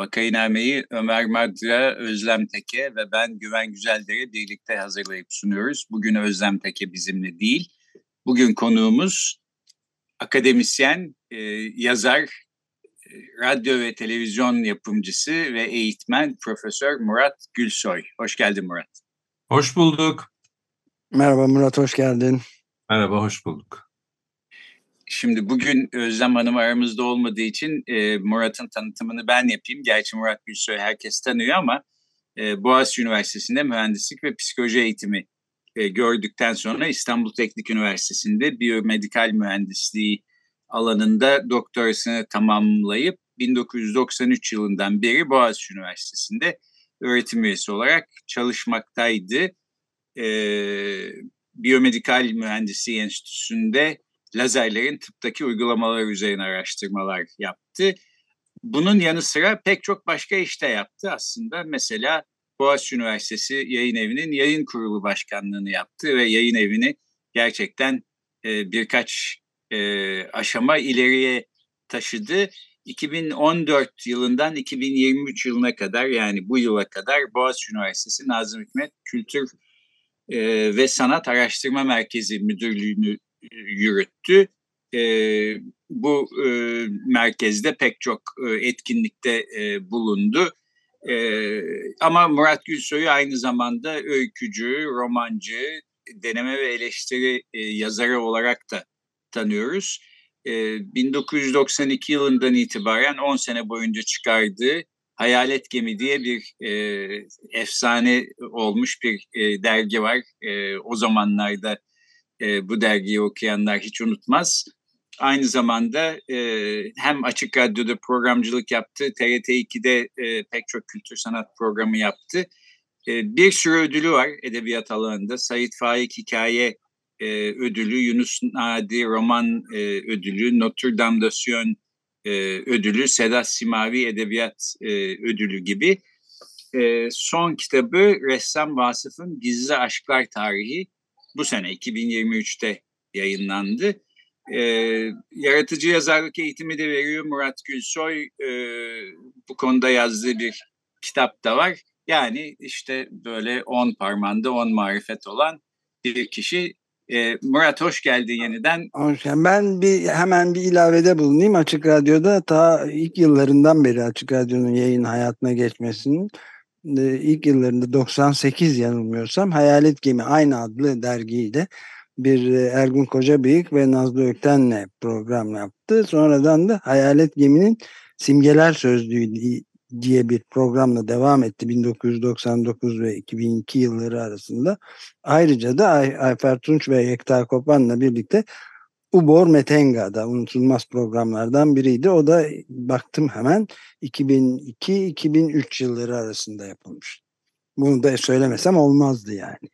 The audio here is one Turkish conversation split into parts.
Vakaynameyi Ömer Madra, Özlem Teke ve ben Güven Güzeldere birlikte hazırlayıp sunuyoruz. Bugün Özlem Teke bizimle değil. Bugün konuğumuz akademisyen, e, yazar, e, radyo ve televizyon yapımcısı ve eğitmen Profesör Murat Gülsoy. Hoş geldin Murat. Hoş bulduk. Merhaba Murat, hoş geldin. Merhaba, hoş bulduk. Şimdi bugün Özlem Hanım aramızda olmadığı için e, Murat'ın tanıtımını ben yapayım. Gerçi Murat Gülsoy herkes tanıyor ama e, Boğaziçi Üniversitesi'nde mühendislik ve psikoloji eğitimi e, gördükten sonra İstanbul Teknik Üniversitesi'nde biyomedikal mühendisliği alanında doktorasını tamamlayıp 1993 yılından beri Boğaziçi Üniversitesi'nde öğretim üyesi olarak çalışmaktaydı. E, biyomedikal Mühendisliği Enstitüsü'nde lazerlerin tıptaki uygulamaları üzerine araştırmalar yaptı. Bunun yanı sıra pek çok başka işte yaptı aslında. Mesela Boğaziçi Üniversitesi Yayın Evi'nin yayın kurulu başkanlığını yaptı ve yayın evini gerçekten e, birkaç e, aşama ileriye taşıdı. 2014 yılından 2023 yılına kadar yani bu yıla kadar Boğaziçi Üniversitesi Nazım Hikmet Kültür e, ve Sanat Araştırma Merkezi Müdürlüğü'nü yürüttü. E, bu e, merkezde pek çok e, etkinlikte e, bulundu. E, ama Murat Gülsoy'u aynı zamanda öykücü, romancı, deneme ve eleştiri e, yazarı olarak da tanıyoruz. E, 1992 yılından itibaren 10 sene boyunca çıkardığı Hayalet Gemi diye bir e, efsane olmuş bir e, dergi var. E, o zamanlarda e, bu dergiyi okuyanlar hiç unutmaz. Aynı zamanda e, hem Açık Radyo'da programcılık yaptı, TRT2'de e, pek çok kültür sanat programı yaptı. E, bir sürü ödülü var edebiyat alanında. Sait Faik Hikaye e, ödülü, Yunus Nadi Roman e, ödülü, Notre Dame de Sion e, ödülü, Sedat Simavi Edebiyat e, ödülü gibi. E, son kitabı ressam Vasıf'ın Gizli Aşklar Tarihi bu sene 2023'te yayınlandı. E, yaratıcı yazarlık eğitimi de veriyor Murat Gülsoy. E, bu konuda yazdığı bir kitap da var. Yani işte böyle on parmağında on marifet olan bir kişi. E, Murat hoş geldin yeniden. Hoş Ben bir hemen bir ilavede bulunayım. Açık Radyo'da ta ilk yıllarından beri Açık Radyo'nun yayın hayatına geçmesinin ilk yıllarında 98 yanılmıyorsam Hayalet Gemi aynı adlı dergiyle bir e, Ergun Kocabıyık ve Nazlı Ökten'le program yaptı. Sonradan da Hayalet Gemi'nin Simgeler Sözlüğü diye bir programla devam etti 1999 ve 2002 yılları arasında. Ayrıca da Ay Ayfer Tunç ve Yekta Kopan'la birlikte Ubor Metenga'da unutulmaz programlardan biriydi. O da baktım hemen 2002-2003 yılları arasında yapılmış. Bunu da söylemesem olmazdı yani.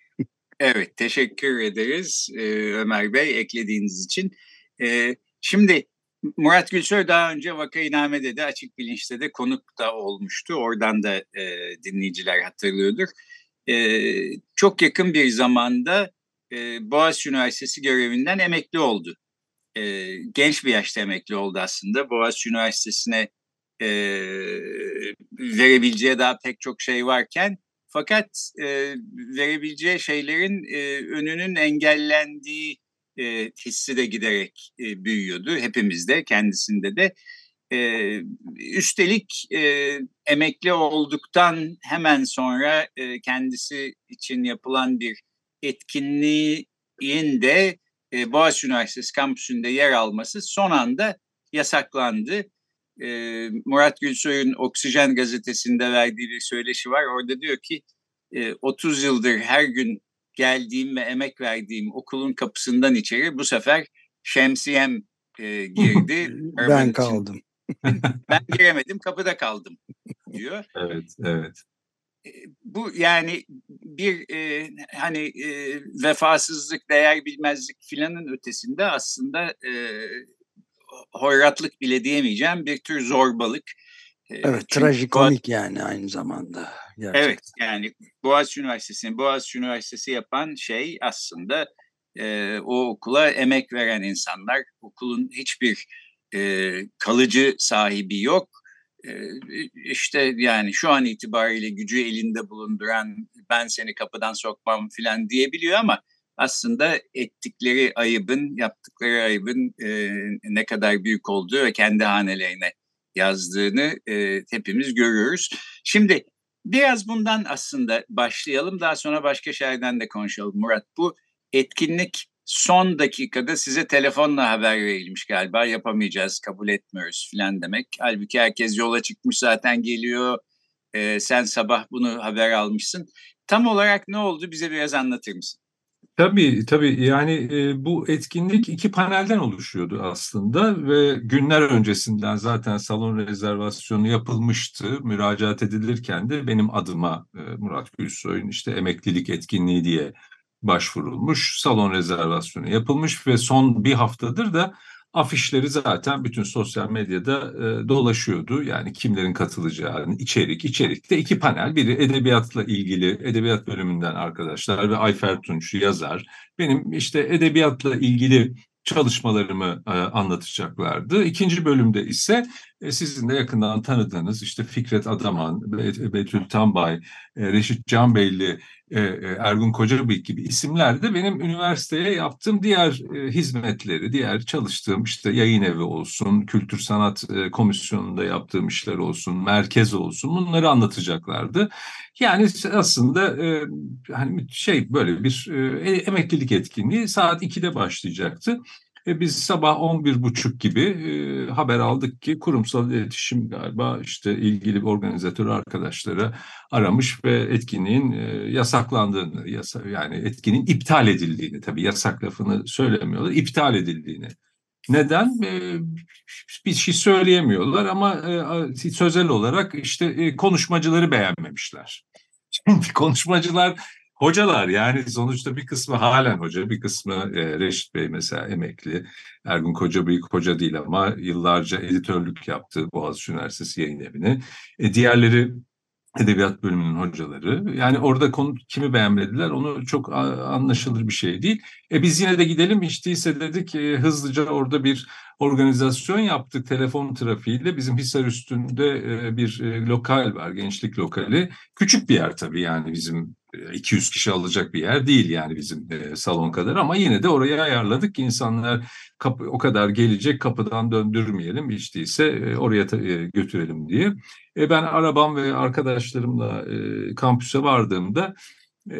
Evet, teşekkür ederiz Ömer Bey eklediğiniz için. şimdi Murat Gülsoy daha önce Vakainame'de de Açık Bilinç'te de konuk da olmuştu. Oradan da dinleyiciler hatırlıyordur. çok yakın bir zamanda Boğaziçi Üniversitesi görevinden emekli oldu e, genç bir yaşta emekli oldu aslında. Boğaziçi Üniversitesi'ne e, verebileceği daha pek çok şey varken fakat e, verebileceği şeylerin e, önünün engellendiği e, hissi de giderek e, büyüyordu hepimizde kendisinde de. E, üstelik e, emekli olduktan hemen sonra e, kendisi için yapılan bir etkinliğin de e, Boğaziçi Üniversitesi kampüsünde yer alması son anda yasaklandı. E, Murat Gülsoy'un Oksijen gazetesinde verdiği bir söyleşi var. Orada diyor ki e, 30 yıldır her gün geldiğim ve emek verdiğim okulun kapısından içeri bu sefer şemsiyem e, girdi. ben kaldım. ben giremedim kapıda kaldım diyor. Evet, evet. Bu yani bir e, hani e, vefasızlık, değer bilmezlik filanın ötesinde aslında e, hoyratlık bile diyemeyeceğim bir tür zorbalık. Evet, Çünkü trajikomik yani aynı zamanda. Gerçekten. Evet, yani Boğaziçi Üniversitesi'nin Boğaziçi Üniversitesi yapan şey aslında e, o okula emek veren insanlar. Okulun hiçbir e, kalıcı sahibi yok. İşte yani şu an itibariyle gücü elinde bulunduran ben seni kapıdan sokmam filan diyebiliyor ama aslında ettikleri ayıbın, yaptıkları ayıbın e, ne kadar büyük olduğu ve kendi hanelerine yazdığını e, hepimiz görüyoruz. Şimdi biraz bundan aslında başlayalım. Daha sonra başka şeylerden de konuşalım Murat. Bu etkinlik son dakikada size telefonla haber verilmiş galiba. Yapamayacağız, kabul etmiyoruz filan demek. Halbuki herkes yola çıkmış zaten geliyor. E, sen sabah bunu haber almışsın. Tam olarak ne oldu bize biraz anlatır mısın? Tabii tabii yani e, bu etkinlik iki panelden oluşuyordu aslında ve günler öncesinden zaten salon rezervasyonu yapılmıştı. Müracaat edilirken de benim adıma e, Murat Gülsoy'un işte emeklilik etkinliği diye başvurulmuş. Salon rezervasyonu yapılmış ve son bir haftadır da afişleri zaten bütün sosyal medyada e, dolaşıyordu. Yani kimlerin katılacağı, içerik, içerikte iki panel. Biri edebiyatla ilgili, edebiyat bölümünden arkadaşlar ve Ayfer Tunç yazar. Benim işte edebiyatla ilgili çalışmalarımı e, anlatacaklardı. İkinci bölümde ise sizin de yakından tanıdığınız işte Fikret Adaman, Betül Tambay, e, Reşit Canbeyli, e, e, Ergun Kocabıyık gibi isimler de benim üniversiteye yaptığım diğer e, hizmetleri, diğer çalıştığım işte yayın evi olsun, kültür sanat e, komisyonunda yaptığım işler olsun, merkez olsun bunları anlatacaklardı. Yani aslında e, hani şey böyle bir e, emeklilik etkinliği saat 2'de başlayacaktı. E biz sabah 11.30 gibi e, haber aldık ki kurumsal iletişim galiba işte ilgili organizatör arkadaşları aramış ve etkinliğin e, yasaklandığını, yasa, yani etkinliğin iptal edildiğini tabii yasak lafını söylemiyorlar, iptal edildiğini. Neden? E, bir şey söyleyemiyorlar ama e, sözel olarak işte e, konuşmacıları beğenmemişler. Şimdi konuşmacılar hocalar yani sonuçta bir kısmı halen hoca, bir kısmı e, Reşit Bey mesela emekli. Ergun Koca büyük hoca değil ama yıllarca editörlük yaptı Boğaziçi Üniversitesi yayın evini. E, diğerleri edebiyat bölümünün hocaları. Yani orada konu kimi beğenmediler onu çok anlaşılır bir şey değil. E biz yine de gidelim hiç değilse dedik e, hızlıca orada bir organizasyon yaptık telefon trafiğiyle. Bizim Hisar üstünde e, bir e, lokal var gençlik lokali. Küçük bir yer tabii yani bizim 200 kişi alacak bir yer değil yani bizim e, salon kadar ama yine de oraya ayarladık ki insanlar kapı, o kadar gelecek kapıdan döndürmeyelim hiç değilse e, oraya e, götürelim diye. E, ben arabam ve arkadaşlarımla e, kampüse vardığımda e,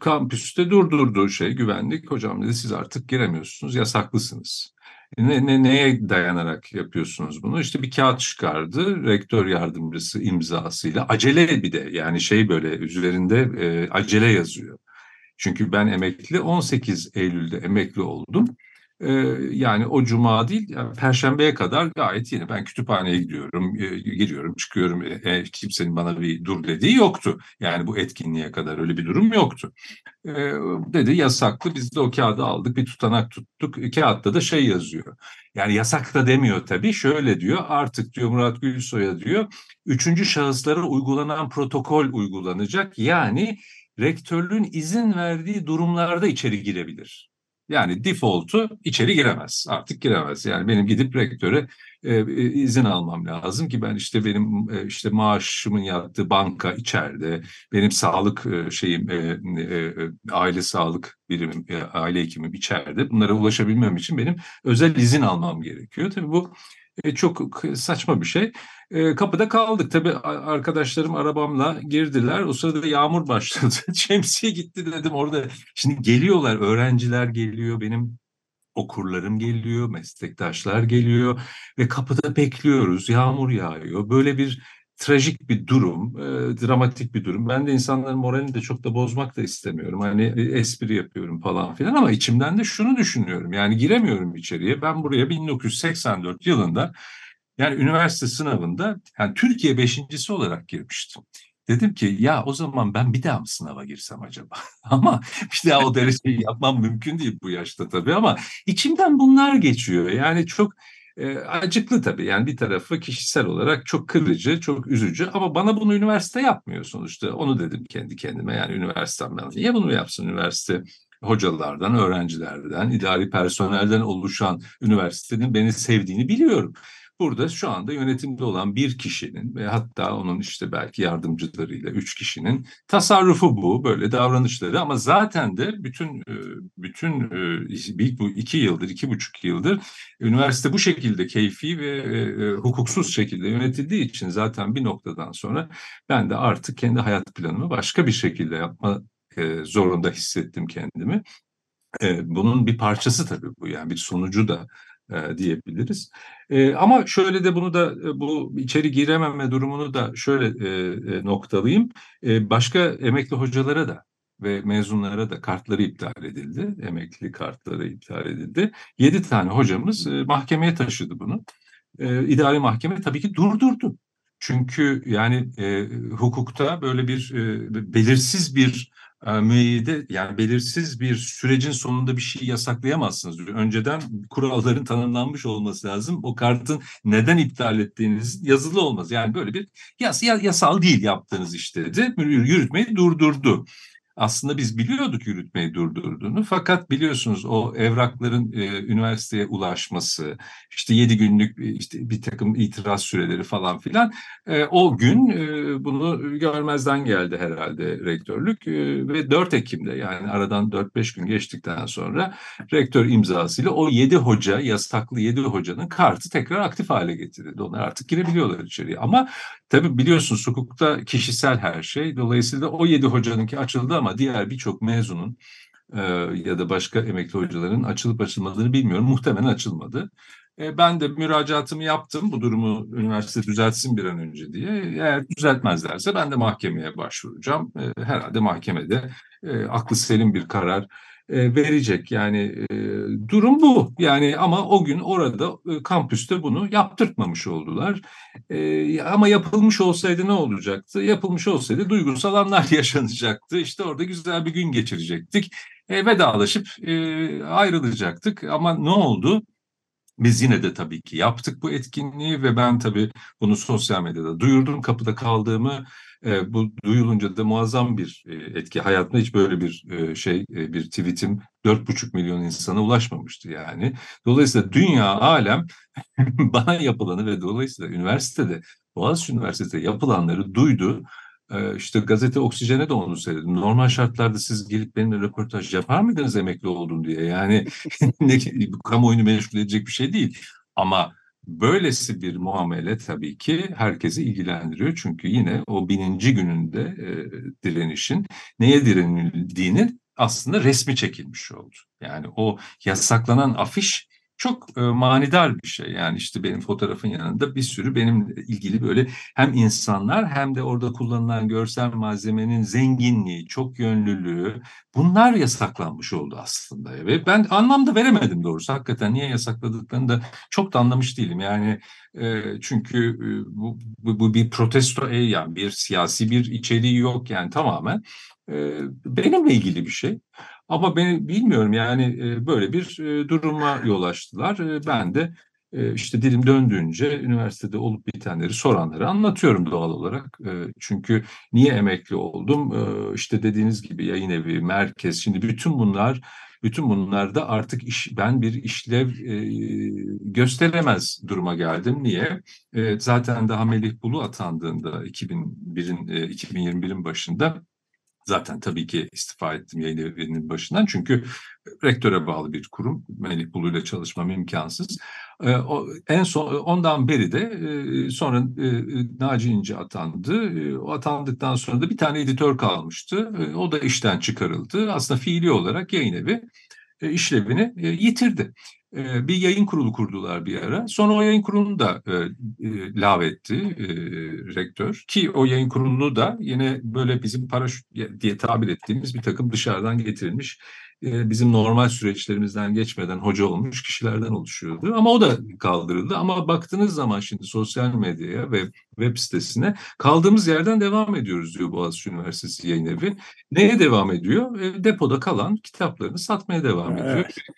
kampüste durdurdu şey güvenlik hocam dedi siz artık giremiyorsunuz yasaklısınız. Ne, ne, neye dayanarak yapıyorsunuz bunu? İşte bir kağıt çıkardı, rektör yardımcısı imzasıyla. Acele bir de yani şey böyle üzerinde e, acele yazıyor. Çünkü ben emekli 18 Eylül'de emekli oldum. Yani o cuma değil, yani perşembeye kadar gayet yine ben kütüphaneye gidiyorum, e, giriyorum, çıkıyorum. E, e, kimsenin bana bir dur dediği yoktu. Yani bu etkinliğe kadar öyle bir durum yoktu. Dedi yasaklı, biz de o kağıdı aldık, bir tutanak tuttuk. E, kağıtta da şey yazıyor. Yani yasak da demiyor tabii, şöyle diyor, artık diyor Murat Gülsoy'a diyor, üçüncü şahıslara uygulanan protokol uygulanacak. Yani rektörlüğün izin verdiği durumlarda içeri girebilir. Yani default'u içeri giremez. Artık giremez. Yani benim gidip rektöre e, e, izin almam lazım ki ben işte benim e, işte maaşımın yattığı banka içeride, benim sağlık e, şeyim e, e, aile sağlık birimim, e, aile hekimim içeride. Bunlara ulaşabilmem için benim özel izin almam gerekiyor. Tabii bu e, çok saçma bir şey. E, kapıda kaldık. Tabii arkadaşlarım arabamla girdiler. O sırada yağmur başladı. Şemsiye gitti dedim orada. Şimdi geliyorlar, öğrenciler geliyor. Benim okurlarım geliyor, meslektaşlar geliyor ve kapıda bekliyoruz. Yağmur yağıyor. Böyle bir trajik bir durum, e, dramatik bir durum. Ben de insanların moralini de çok da bozmak da istemiyorum. Hani e, espri yapıyorum falan filan ama içimden de şunu düşünüyorum. Yani giremiyorum içeriye. Ben buraya 1984 yılında yani üniversite sınavında yani Türkiye beşincisi olarak girmiştim. Dedim ki ya o zaman ben bir daha mı sınava girsem acaba? ama bir daha o dereceyi yapmam mümkün değil bu yaşta tabii ama içimden bunlar geçiyor. Yani çok e, acıklı tabii yani bir tarafı kişisel olarak çok kırıcı, çok üzücü ama bana bunu üniversite yapmıyor sonuçta. Onu dedim kendi kendime yani üniversitem ben niye bunu yapsın üniversite? hocalardan, öğrencilerden, idari personelden oluşan üniversitenin beni sevdiğini biliyorum. Burada şu anda yönetimde olan bir kişinin ve hatta onun işte belki yardımcılarıyla üç kişinin tasarrufu bu, böyle davranışları ama zaten de bütün e, bütün e, bu iki yıldır, iki buçuk yıldır üniversite bu şekilde keyfi ve e, hukuksuz şekilde yönetildiği için zaten bir noktadan sonra ben de artık kendi hayat planımı başka bir şekilde yapma zorunda hissettim kendimi. Bunun bir parçası tabii bu yani bir sonucu da diyebiliriz. Ama şöyle de bunu da bu içeri girememe durumunu da şöyle e, noktalayayım. Başka emekli hocalara da ve mezunlara da kartları iptal edildi. Emekli kartları iptal edildi. Yedi tane hocamız mahkemeye taşıdı bunu. E, idari mahkeme tabii ki durdurdu. Çünkü yani e, hukukta böyle bir e, belirsiz bir müeyyide yani belirsiz bir sürecin sonunda bir şey yasaklayamazsınız. Önceden kuralların tanımlanmış olması lazım. O kartın neden iptal ettiğiniz yazılı olmaz. Yani böyle bir yas yasal değil yaptığınız işte dedi. Yürütmeyi durdurdu aslında biz biliyorduk yürütmeyi durdurduğunu. Fakat biliyorsunuz o evrakların e, üniversiteye ulaşması işte yedi günlük işte bir takım itiraz süreleri falan filan e, o gün e, bunu görmezden geldi herhalde rektörlük e, ve 4 Ekim'de yani aradan 4-5 gün geçtikten sonra rektör imzasıyla o yedi hoca yasaklı yedi hocanın kartı tekrar aktif hale getirildi. Onlar artık girebiliyorlar içeriye. Ama tabii biliyorsunuz hukukta kişisel her şey. Dolayısıyla o yedi hocanınki açıldı ama ama diğer birçok mezunun e, ya da başka emekli hocaların açılıp açılmadığını bilmiyorum. Muhtemelen açılmadı. E, ben de müracaatımı yaptım bu durumu üniversite düzeltsin bir an önce diye. Eğer düzeltmezlerse ben de mahkemeye başvuracağım. E, herhalde mahkemede e, aklı selim bir karar verecek. Yani e, durum bu. Yani ama o gün orada e, kampüste bunu yaptırtmamış oldular. E, ama yapılmış olsaydı ne olacaktı? Yapılmış olsaydı duygusal anlar yaşanacaktı. İşte orada güzel bir gün geçirecektik. E, vedalaşıp e, ayrılacaktık. Ama ne oldu? Biz yine de tabii ki yaptık bu etkinliği ve ben tabii bunu sosyal medyada duyurdum. Kapıda kaldığımı e, bu duyulunca da muazzam bir e, etki. Hayatımda hiç böyle bir e, şey, e, bir tweetim 4,5 milyon insana ulaşmamıştı yani. Dolayısıyla dünya, alem bana yapılanı ve dolayısıyla üniversitede, Boğaziçi Üniversitesi'de yapılanları duydu. E, işte gazete Oksijen'e de onu söyledim. Normal şartlarda siz gelip benimle röportaj yapar mıydınız emekli oldum diye? Yani ne, kamuoyunu meşgul edecek bir şey değil. Ama Böylesi bir muamele tabii ki herkesi ilgilendiriyor. Çünkü yine o bininci gününde e, direnişin neye direnildiğinin aslında resmi çekilmiş oldu. Yani o yasaklanan afiş çok e, manidar bir şey. Yani işte benim fotoğrafın yanında bir sürü benim ilgili böyle hem insanlar hem de orada kullanılan görsel malzemenin zenginliği, çok yönlülüğü bunlar yasaklanmış oldu aslında. Ve ben anlam da veremedim doğrusu. Hakikaten niye yasakladıklarını da çok da anlamış değilim. Yani e, çünkü e, bu, bu, bu bir protesto e, yani bir siyasi bir içeriği yok yani tamamen benimle ilgili bir şey. Ama ben bilmiyorum yani böyle bir duruma yol açtılar. Ben de işte dilim döndüğünce üniversitede olup bitenleri soranları anlatıyorum doğal olarak. Çünkü niye emekli oldum? İşte dediğiniz gibi yayın evi, merkez. Şimdi bütün bunlar bütün bunlarda artık iş, ben bir işlev e, gösteremez duruma geldim. Niye? E, zaten daha Melih Bulu atandığında 2001'in e, 2021'in başında Zaten tabii ki istifa ettim yayın evinin başından çünkü rektöre bağlı bir kurum. Melih Bulu ile çalışmam imkansız. E, o, en son ondan beri de e, sonra e, Naci İnce atandı. E, o atandıktan sonra da bir tane editör kalmıştı. E, o da işten çıkarıldı. Aslında fiili olarak yayın evi e, işlevini e, yitirdi bir yayın kurulu kurdular bir ara. Sonra o yayın kurulunu da e, e, lağvetti e, rektör. Ki o yayın kurulunu da yine böyle bizim paraşüt diye tabir ettiğimiz bir takım dışarıdan getirilmiş e, bizim normal süreçlerimizden geçmeden hoca olmuş kişilerden oluşuyordu. Ama o da kaldırıldı. Ama baktığınız zaman şimdi sosyal medyaya ve web sitesine kaldığımız yerden devam ediyoruz diyor Boğaziçi Üniversitesi Yayın Evi. Neye devam ediyor? E, depoda kalan kitaplarını satmaya devam ediyor.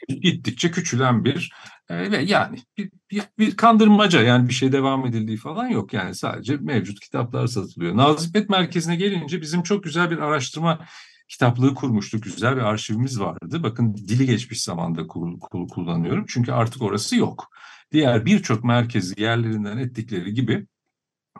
Evet. Gittikçe küçülen bir e, ve yani bir, bir, bir kandırmaca yani bir şey devam edildiği falan yok. Yani sadece mevcut kitaplar satılıyor. Nazipet Merkezi'ne gelince bizim çok güzel bir araştırma kitaplığı kurmuştuk. Güzel bir arşivimiz vardı. Bakın dili geçmiş zamanda kullanıyorum. Çünkü artık orası yok. Diğer birçok merkezi yerlerinden ettikleri gibi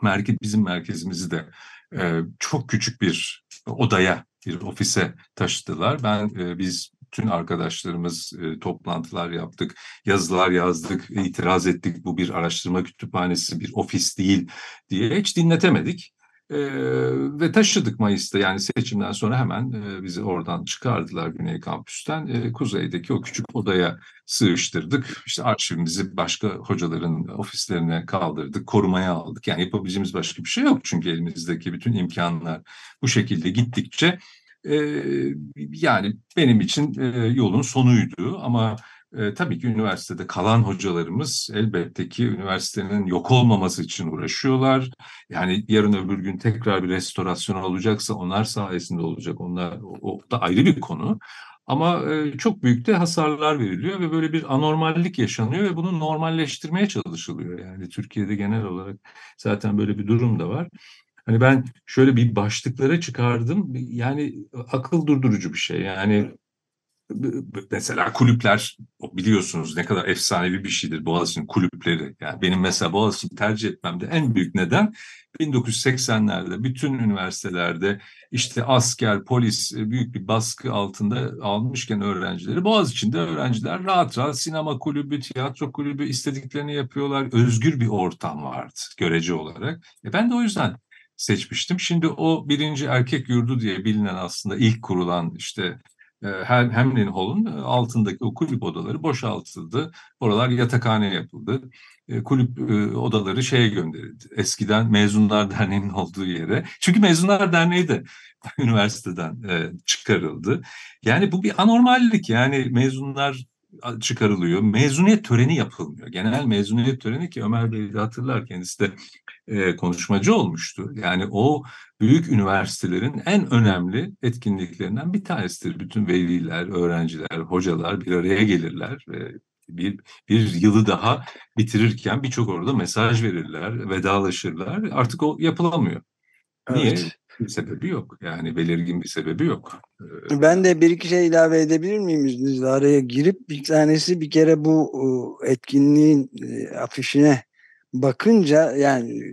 merkez bizim merkezimizi de e, çok küçük bir odaya, bir ofise taşıdılar. Ben e, biz tüm arkadaşlarımız e, toplantılar yaptık, yazılar yazdık, itiraz ettik. Bu bir araştırma kütüphanesi, bir ofis değil diye hiç dinletemedik. E, ve taşıdık Mayıs'ta yani seçimden sonra hemen e, bizi oradan çıkardılar Güney Kampüs'ten. E, kuzeydeki o küçük odaya sığıştırdık. İşte arşivimizi başka hocaların ofislerine kaldırdık, korumaya aldık. Yani yapabileceğimiz başka bir şey yok çünkü elimizdeki bütün imkanlar bu şekilde gittikçe e, yani benim için e, yolun sonuydu ama e, tabii ki üniversitede kalan hocalarımız elbette ki üniversitenin yok olmaması için uğraşıyorlar. Yani yarın öbür gün tekrar bir restorasyon olacaksa onlar sayesinde olacak. Onlar o, da ayrı bir konu. Ama e, çok büyük de hasarlar veriliyor ve böyle bir anormallik yaşanıyor ve bunu normalleştirmeye çalışılıyor. Yani Türkiye'de genel olarak zaten böyle bir durum da var. Hani ben şöyle bir başlıklara çıkardım. Yani akıl durdurucu bir şey. Yani mesela kulüpler biliyorsunuz ne kadar efsanevi bir şeydir Boğaziçi'nin kulüpleri. Yani benim mesela Boğaziçi'ni tercih etmemde en büyük neden 1980'lerde bütün üniversitelerde işte asker, polis e, büyük bir baskı altında almışken öğrencileri Boğaziçi'nde öğrenciler rahat rahat sinema kulübü, tiyatro kulübü istediklerini yapıyorlar. Özgür bir ortam vardı görece olarak. E ben de o yüzden seçmiştim. Şimdi o birinci erkek yurdu diye bilinen aslında ilk kurulan işte Hamlin Hall'un altındaki o kulüp odaları boşaltıldı. Oralar yatakhane yapıldı. E, kulüp e, odaları şeye gönderildi. Eskiden Mezunlar Derneği'nin olduğu yere. Çünkü Mezunlar Derneği de üniversiteden çıkarıldı. Yani bu bir anormallik. Yani mezunlar çıkarılıyor. Mezuniyet töreni yapılmıyor. Genel mezuniyet töreni ki Ömer Bey de hatırlar kendisi de e, konuşmacı olmuştu. Yani o büyük üniversitelerin en önemli etkinliklerinden bir tanesidir. Bütün veliler, öğrenciler, hocalar bir araya gelirler ve bir, bir yılı daha bitirirken birçok orada mesaj verirler, vedalaşırlar. Artık o yapılamıyor. Evet. Niye? Bir sebebi yok. Yani belirgin bir sebebi yok. Ee, ben de bir iki şey ilave edebilir miyim izninizle? Araya girip bir tanesi bir kere bu etkinliğin e, afişine bakınca yani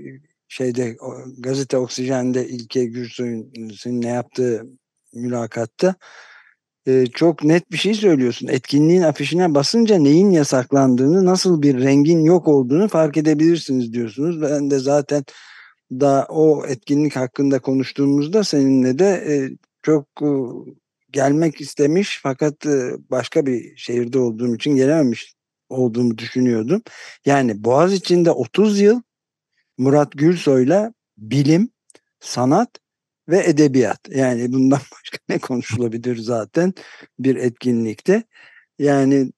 şeyde gazete Oksijen'de İlke Gürsoy'un seninle yaptığı mülakatta e, çok net bir şey söylüyorsun. Etkinliğin afişine basınca neyin yasaklandığını, nasıl bir rengin yok olduğunu fark edebilirsiniz diyorsunuz. Ben de zaten da o etkinlik hakkında konuştuğumuzda seninle de e, çok e, gelmek istemiş fakat e, başka bir şehirde olduğum için gelememiş olduğumu düşünüyordum. Yani Boğaz içinde 30 yıl Murat Gülsoy'la bilim, sanat ve edebiyat. Yani bundan başka ne konuşulabilir zaten bir etkinlikte. Yani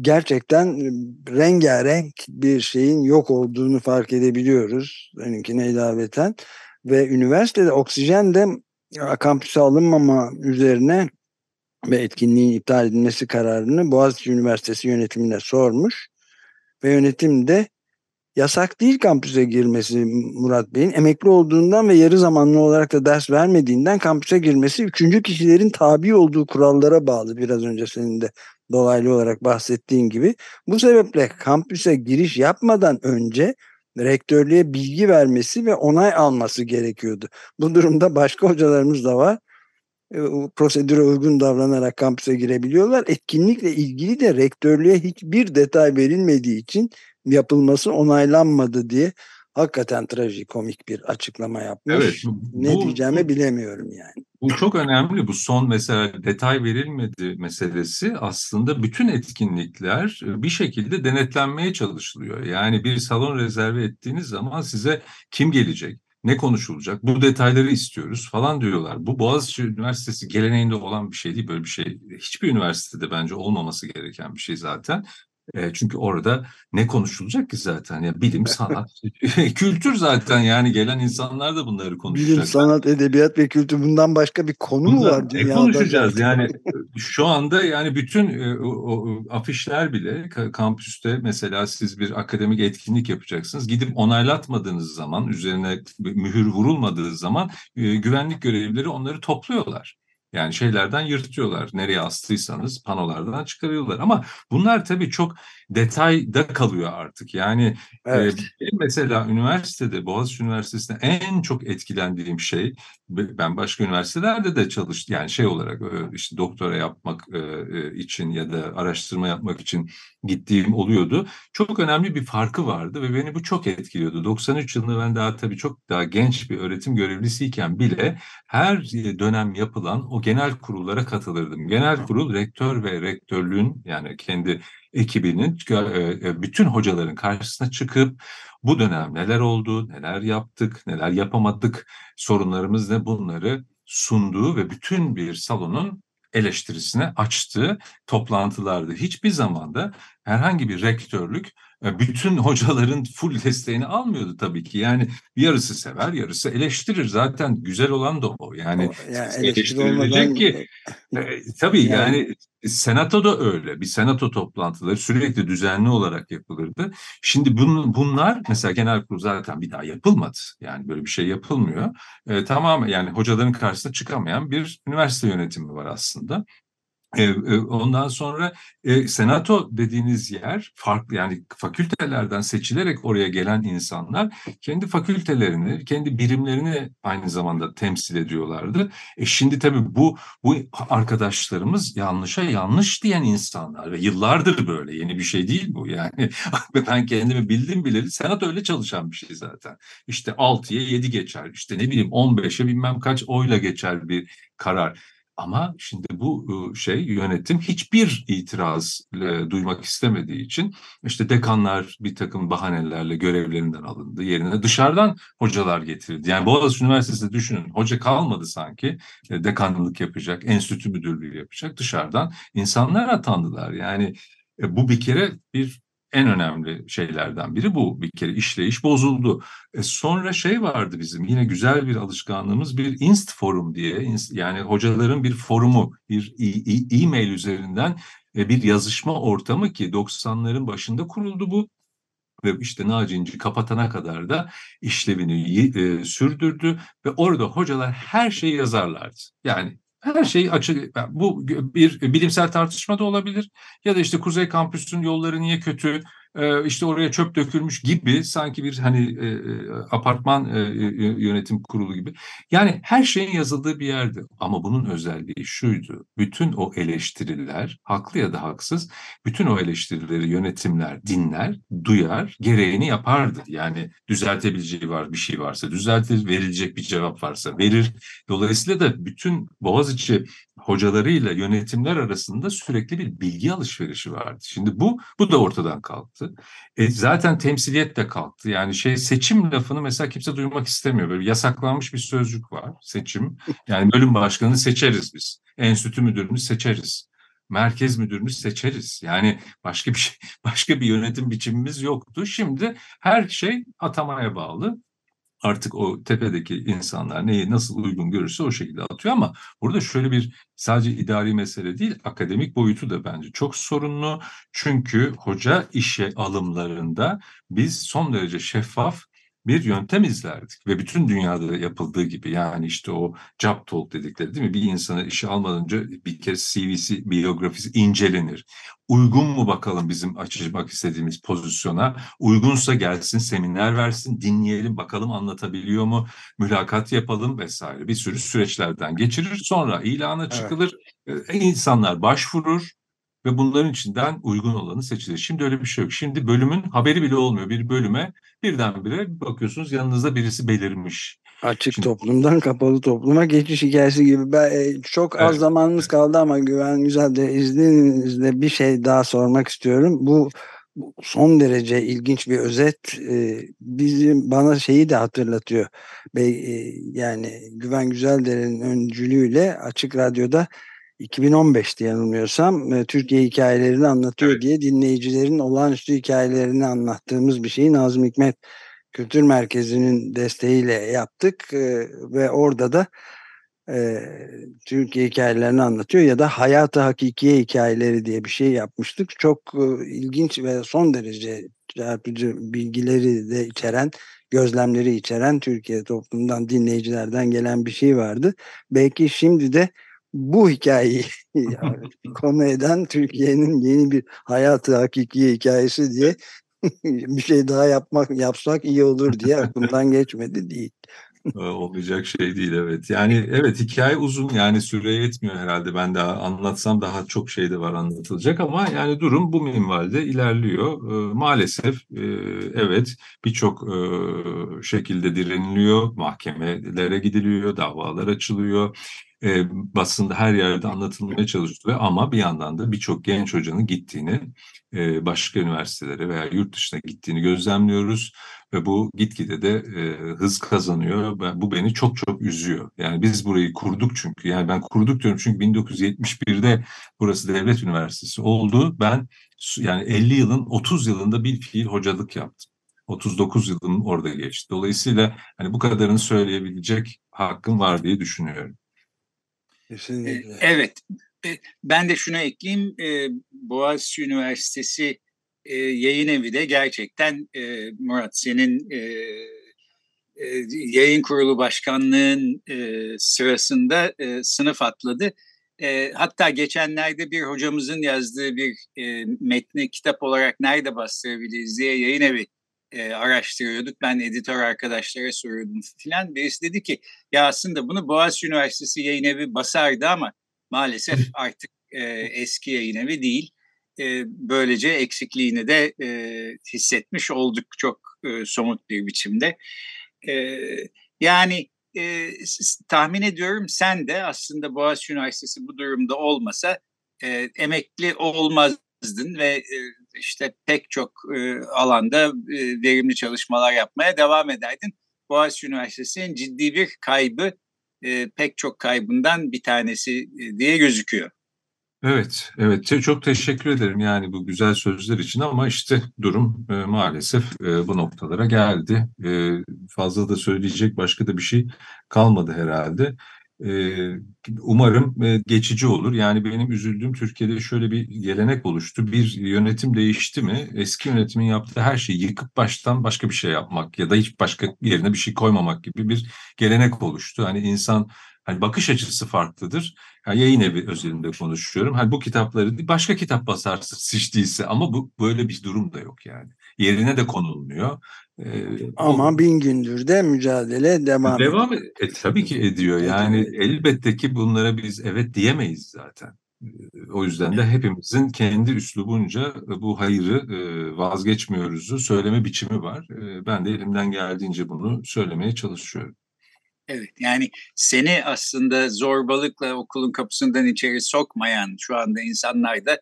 gerçekten rengarenk bir şeyin yok olduğunu fark edebiliyoruz. Benimkine ilaveten. Ve üniversitede oksijen de kampüse alınmama üzerine ve etkinliğin iptal edilmesi kararını Boğaziçi Üniversitesi yönetimine sormuş. Ve yönetim de yasak değil kampüse girmesi Murat Bey'in. Emekli olduğundan ve yarı zamanlı olarak da ders vermediğinden kampüse girmesi üçüncü kişilerin tabi olduğu kurallara bağlı. Biraz önce senin de dolaylı olarak bahsettiğin gibi. Bu sebeple kampüse giriş yapmadan önce rektörlüğe bilgi vermesi ve onay alması gerekiyordu. Bu durumda başka hocalarımız da var. E, prosedüre uygun davranarak kampüse girebiliyorlar. Etkinlikle ilgili de rektörlüğe hiçbir detay verilmediği için yapılması onaylanmadı diye hakikaten trajikomik bir açıklama yapmış. Evet, bu, ne diyeceğimi bu, bilemiyorum yani. Bu çok önemli. Bu son mesela detay verilmedi meselesi aslında bütün etkinlikler bir şekilde denetlenmeye çalışılıyor. Yani bir salon rezerve ettiğiniz zaman size kim gelecek? Ne konuşulacak? Bu detayları istiyoruz falan diyorlar. Bu Boğaziçi Üniversitesi geleneğinde olan bir şey değil. Böyle bir şey hiçbir üniversitede bence olmaması gereken bir şey zaten. E, çünkü orada ne konuşulacak ki zaten? Ya bilim, sanat, kültür zaten yani gelen insanlar da bunları konuşacak. Bilim, sanat, edebiyat ve kültür bundan başka bir konu mu var dünyada? Ne konuşacağız yani şu anda yani bütün e, o, o, afişler bile kampüste mesela siz bir akademik etkinlik yapacaksınız. Gidip onaylatmadığınız zaman üzerine mühür vurulmadığı zaman e, güvenlik görevlileri onları topluyorlar. Yani şeylerden yırtıyorlar. Nereye astıysanız panolardan çıkarıyorlar. Ama bunlar tabii çok detayda kalıyor artık. Yani evet. e, mesela üniversitede, Boğaziçi Üniversitesi'nde en çok etkilendiğim şey, ben başka üniversitelerde de çalıştım. Yani şey olarak işte doktora yapmak e, için ya da araştırma yapmak için gittiğim oluyordu. Çok önemli bir farkı vardı ve beni bu çok etkiliyordu. 93 yılında ben daha tabii çok daha genç bir öğretim görevlisiyken bile her dönem yapılan o genel kurullara katılırdım. Genel kurul rektör ve rektörlüğün yani kendi ekibinin e, e, bütün hocaların karşısına çıkıp bu dönem neler oldu, neler yaptık, neler yapamadık, sorunlarımız ne bunları sunduğu ve bütün bir salonun eleştirisine açtığı toplantılardı. Hiçbir zamanda herhangi bir rektörlük e, bütün hocaların full desteğini almıyordu tabii ki. Yani yarısı sever, yarısı eleştirir. Zaten güzel olan da o. Yani, yani eleştirilecek ki e, tabii yani, yani Senato da öyle. Bir senato toplantıları sürekli düzenli olarak yapılırdı. Şimdi bun, bunlar mesela genel kurul zaten bir daha yapılmadı. Yani böyle bir şey yapılmıyor. E, tamam yani hocaların karşısına çıkamayan bir üniversite yönetimi var aslında. Ondan sonra senato dediğiniz yer farklı yani fakültelerden seçilerek oraya gelen insanlar kendi fakültelerini, kendi birimlerini aynı zamanda temsil ediyorlardı. E şimdi tabii bu bu arkadaşlarımız yanlışa yanlış diyen insanlar ve yıllardır böyle yeni bir şey değil bu yani. ben kendimi bildim bileli senato öyle çalışan bir şey zaten. İşte 6'ya 7 geçer işte ne bileyim 15'e bilmem kaç oyla geçer bir karar. Ama şimdi bu şey yönetim hiçbir itiraz duymak istemediği için işte dekanlar bir takım bahanelerle görevlerinden alındı. Yerine dışarıdan hocalar getirildi. Yani Boğaziçi Üniversitesi'nde düşünün hoca kalmadı sanki e, dekanlık yapacak, enstitü müdürlüğü yapacak. Dışarıdan insanlar atandılar. Yani e, bu bir kere bir en önemli şeylerden biri bu. Bir kere işleyiş bozuldu. E sonra şey vardı bizim yine güzel bir alışkanlığımız bir inst forum diye yani hocaların bir forumu bir e-mail üzerinden e, bir yazışma ortamı ki 90'ların başında kuruldu bu ve işte Naci İnci kapatana kadar da işlevini e, sürdürdü ve orada hocalar her şeyi yazarlardı. Yani her şey açık. Bu bir bilimsel tartışma da olabilir. Ya da işte Kuzey Kampüs'ün yolları niye kötü? Ee, işte oraya çöp dökülmüş gibi sanki bir hani e, e apartman e, e, yönetim kurulu gibi. Yani her şeyin yazıldığı bir yerdi. Ama bunun özelliği şuydu. Bütün o eleştiriler, haklı ya da haksız, bütün o eleştirileri yönetimler dinler, duyar, gereğini yapardı. Yani düzeltebileceği var bir şey varsa düzeltir, verilecek bir cevap varsa verir. Dolayısıyla da bütün Boğaziçi hocalarıyla yönetimler arasında sürekli bir bilgi alışverişi vardı. Şimdi bu bu da ortadan kalktı. E, zaten temsiliyet de kalktı. Yani şey seçim lafını mesela kimse duymak istemiyor. Böyle yasaklanmış bir sözcük var. Seçim. Yani bölüm başkanını seçeriz biz. Enstitü müdürünü seçeriz. Merkez müdürünü seçeriz. Yani başka bir şey, başka bir yönetim biçimimiz yoktu. Şimdi her şey atamaya bağlı artık o tepedeki insanlar neyi nasıl uygun görürse o şekilde atıyor ama burada şöyle bir sadece idari mesele değil akademik boyutu da bence çok sorunlu. Çünkü hoca işe alımlarında biz son derece şeffaf bir yöntem izlerdik ve bütün dünyada yapıldığı gibi yani işte o job talk dedikleri değil mi? Bir insanı işe almadan önce bir kez CV'si, biyografisi incelenir. Uygun mu bakalım bizim açmak istediğimiz pozisyona? Uygunsa gelsin, seminer versin, dinleyelim, bakalım anlatabiliyor mu? Mülakat yapalım vesaire. Bir sürü süreçlerden geçirir. Sonra ilana çıkılır. Evet. İnsanlar başvurur ve bunların içinden uygun olanı seçilir. Şimdi öyle bir şey yok. Şimdi bölümün haberi bile olmuyor. Bir bölüme birdenbire bakıyorsunuz yanınızda birisi belirmiş. Açık Şimdi, toplumdan kapalı topluma geçiş hikayesi gibi. Ben, e, çok az evet. zamanımız kaldı ama Güven Güzel de izninizle bir şey daha sormak istiyorum. Bu son derece ilginç bir özet e, bizim bana şeyi de hatırlatıyor. Be, e, yani Güven Güzeldere'nin öncülüğüyle Açık Radyo'da 2015'te yanılmıyorsam e, Türkiye hikayelerini anlatıyor evet. diye dinleyicilerin olağanüstü hikayelerini anlattığımız bir şeyi Nazım Hikmet Kültür Merkezi'nin desteğiyle yaptık e, ve orada da e, Türkiye hikayelerini anlatıyor ya da hayatı hakikiye hikayeleri diye bir şey yapmıştık. Çok e, ilginç ve son derece çarpıcı bilgileri de içeren, gözlemleri içeren Türkiye toplumundan dinleyicilerden gelen bir şey vardı. Belki şimdi de bu hikayeyi konu eden Türkiye'nin yeni bir hayatı hakikiye hikayesi diye bir şey daha yapmak yapsak iyi olur diye aklımdan geçmedi değil. Olmayacak şey değil evet. Yani evet hikaye uzun yani süre yetmiyor herhalde. Ben daha anlatsam daha çok şey de var anlatılacak ama yani durum bu minvalde ilerliyor. E, maalesef e, evet birçok e, şekilde direniliyor, mahkemelere gidiliyor, davalar açılıyor e, basında her yerde anlatılmaya çalışılıyor ama bir yandan da birçok genç hocanın gittiğini e, başka üniversitelere veya yurt dışına gittiğini gözlemliyoruz ve bu gitgide de e, hız kazanıyor. Bu beni çok çok üzüyor. Yani biz burayı kurduk çünkü. Yani ben kurduk diyorum çünkü 1971'de burası devlet üniversitesi oldu. Ben yani 50 yılın 30 yılında bir fiil hocalık yaptım. 39 yılım orada geçti. Dolayısıyla hani bu kadarını söyleyebilecek hakkım var diye düşünüyorum. Kesinlikle. Evet. Ben de şunu ekleyeyim. Boğaziçi Üniversitesi yayın evi de gerçekten Murat senin yayın kurulu başkanlığın sırasında sınıf atladı. hatta geçenlerde bir hocamızın yazdığı bir metni kitap olarak nerede bastırabiliriz diye yayın evi e, araştırıyorduk. Ben editör arkadaşlara soruyordum filan. Birisi dedi ki ya aslında bunu Boğaziçi Üniversitesi yayın evi basardı ama maalesef artık e, eski yayın evi değil. E, böylece eksikliğini de e, hissetmiş olduk çok e, somut bir biçimde. E, yani e, tahmin ediyorum sen de aslında Boğaziçi Üniversitesi bu durumda olmasa e, emekli olmazdın ve e, işte pek çok e, alanda e, verimli çalışmalar yapmaya devam ederdin. Boğaziçi Üniversitesi'nin ciddi bir kaybı, e, pek çok kaybından bir tanesi e, diye gözüküyor. Evet, evet. Çok teşekkür ederim yani bu güzel sözler için ama işte durum e, maalesef e, bu noktalara geldi. E, fazla da söyleyecek başka da bir şey kalmadı herhalde. Umarım geçici olur. Yani benim üzüldüğüm Türkiye'de şöyle bir gelenek oluştu. Bir yönetim değişti mi eski yönetimin yaptığı her şeyi yıkıp baştan başka bir şey yapmak ya da hiç başka yerine bir şey koymamak gibi bir gelenek oluştu. Hani insan hani bakış açısı farklıdır. Yani yayın evi özelinde konuşuyorum. Hani bu kitapları başka kitap basarsın seçtiyse ama bu böyle bir durum da yok yani. Yerine de konulmuyor. Ee, Ama o, bin gündür de mücadele devam, devam ediyor. E, tabii ki ediyor. Yani elbette ki bunlara biz evet diyemeyiz zaten. O yüzden de hepimizin kendi üslubunca bu hayırı e, vazgeçmiyoruzu söyleme biçimi var. E, ben de elimden geldiğince bunu söylemeye çalışıyorum. Evet yani seni aslında zorbalıkla okulun kapısından içeri sokmayan şu anda insanlar da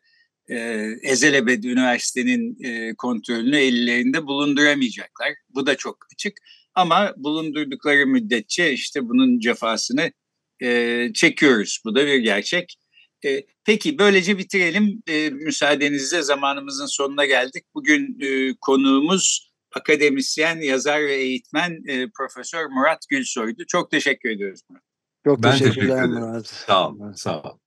e, ezelebed üniversitenin e, kontrolünü ellerinde bulunduramayacaklar. Bu da çok açık. Ama bulundurdukları müddetçe işte bunun cefasını e, çekiyoruz. Bu da bir gerçek. E, peki böylece bitirelim. E, müsaadenizle zamanımızın sonuna geldik. Bugün e, konuğumuz akademisyen, yazar ve eğitmen e, Profesör Murat Gülsoy'du. Çok teşekkür ediyoruz Murat. Çok ben teşekkürler teşekkür Murat. Sağ olun. Sağ olun.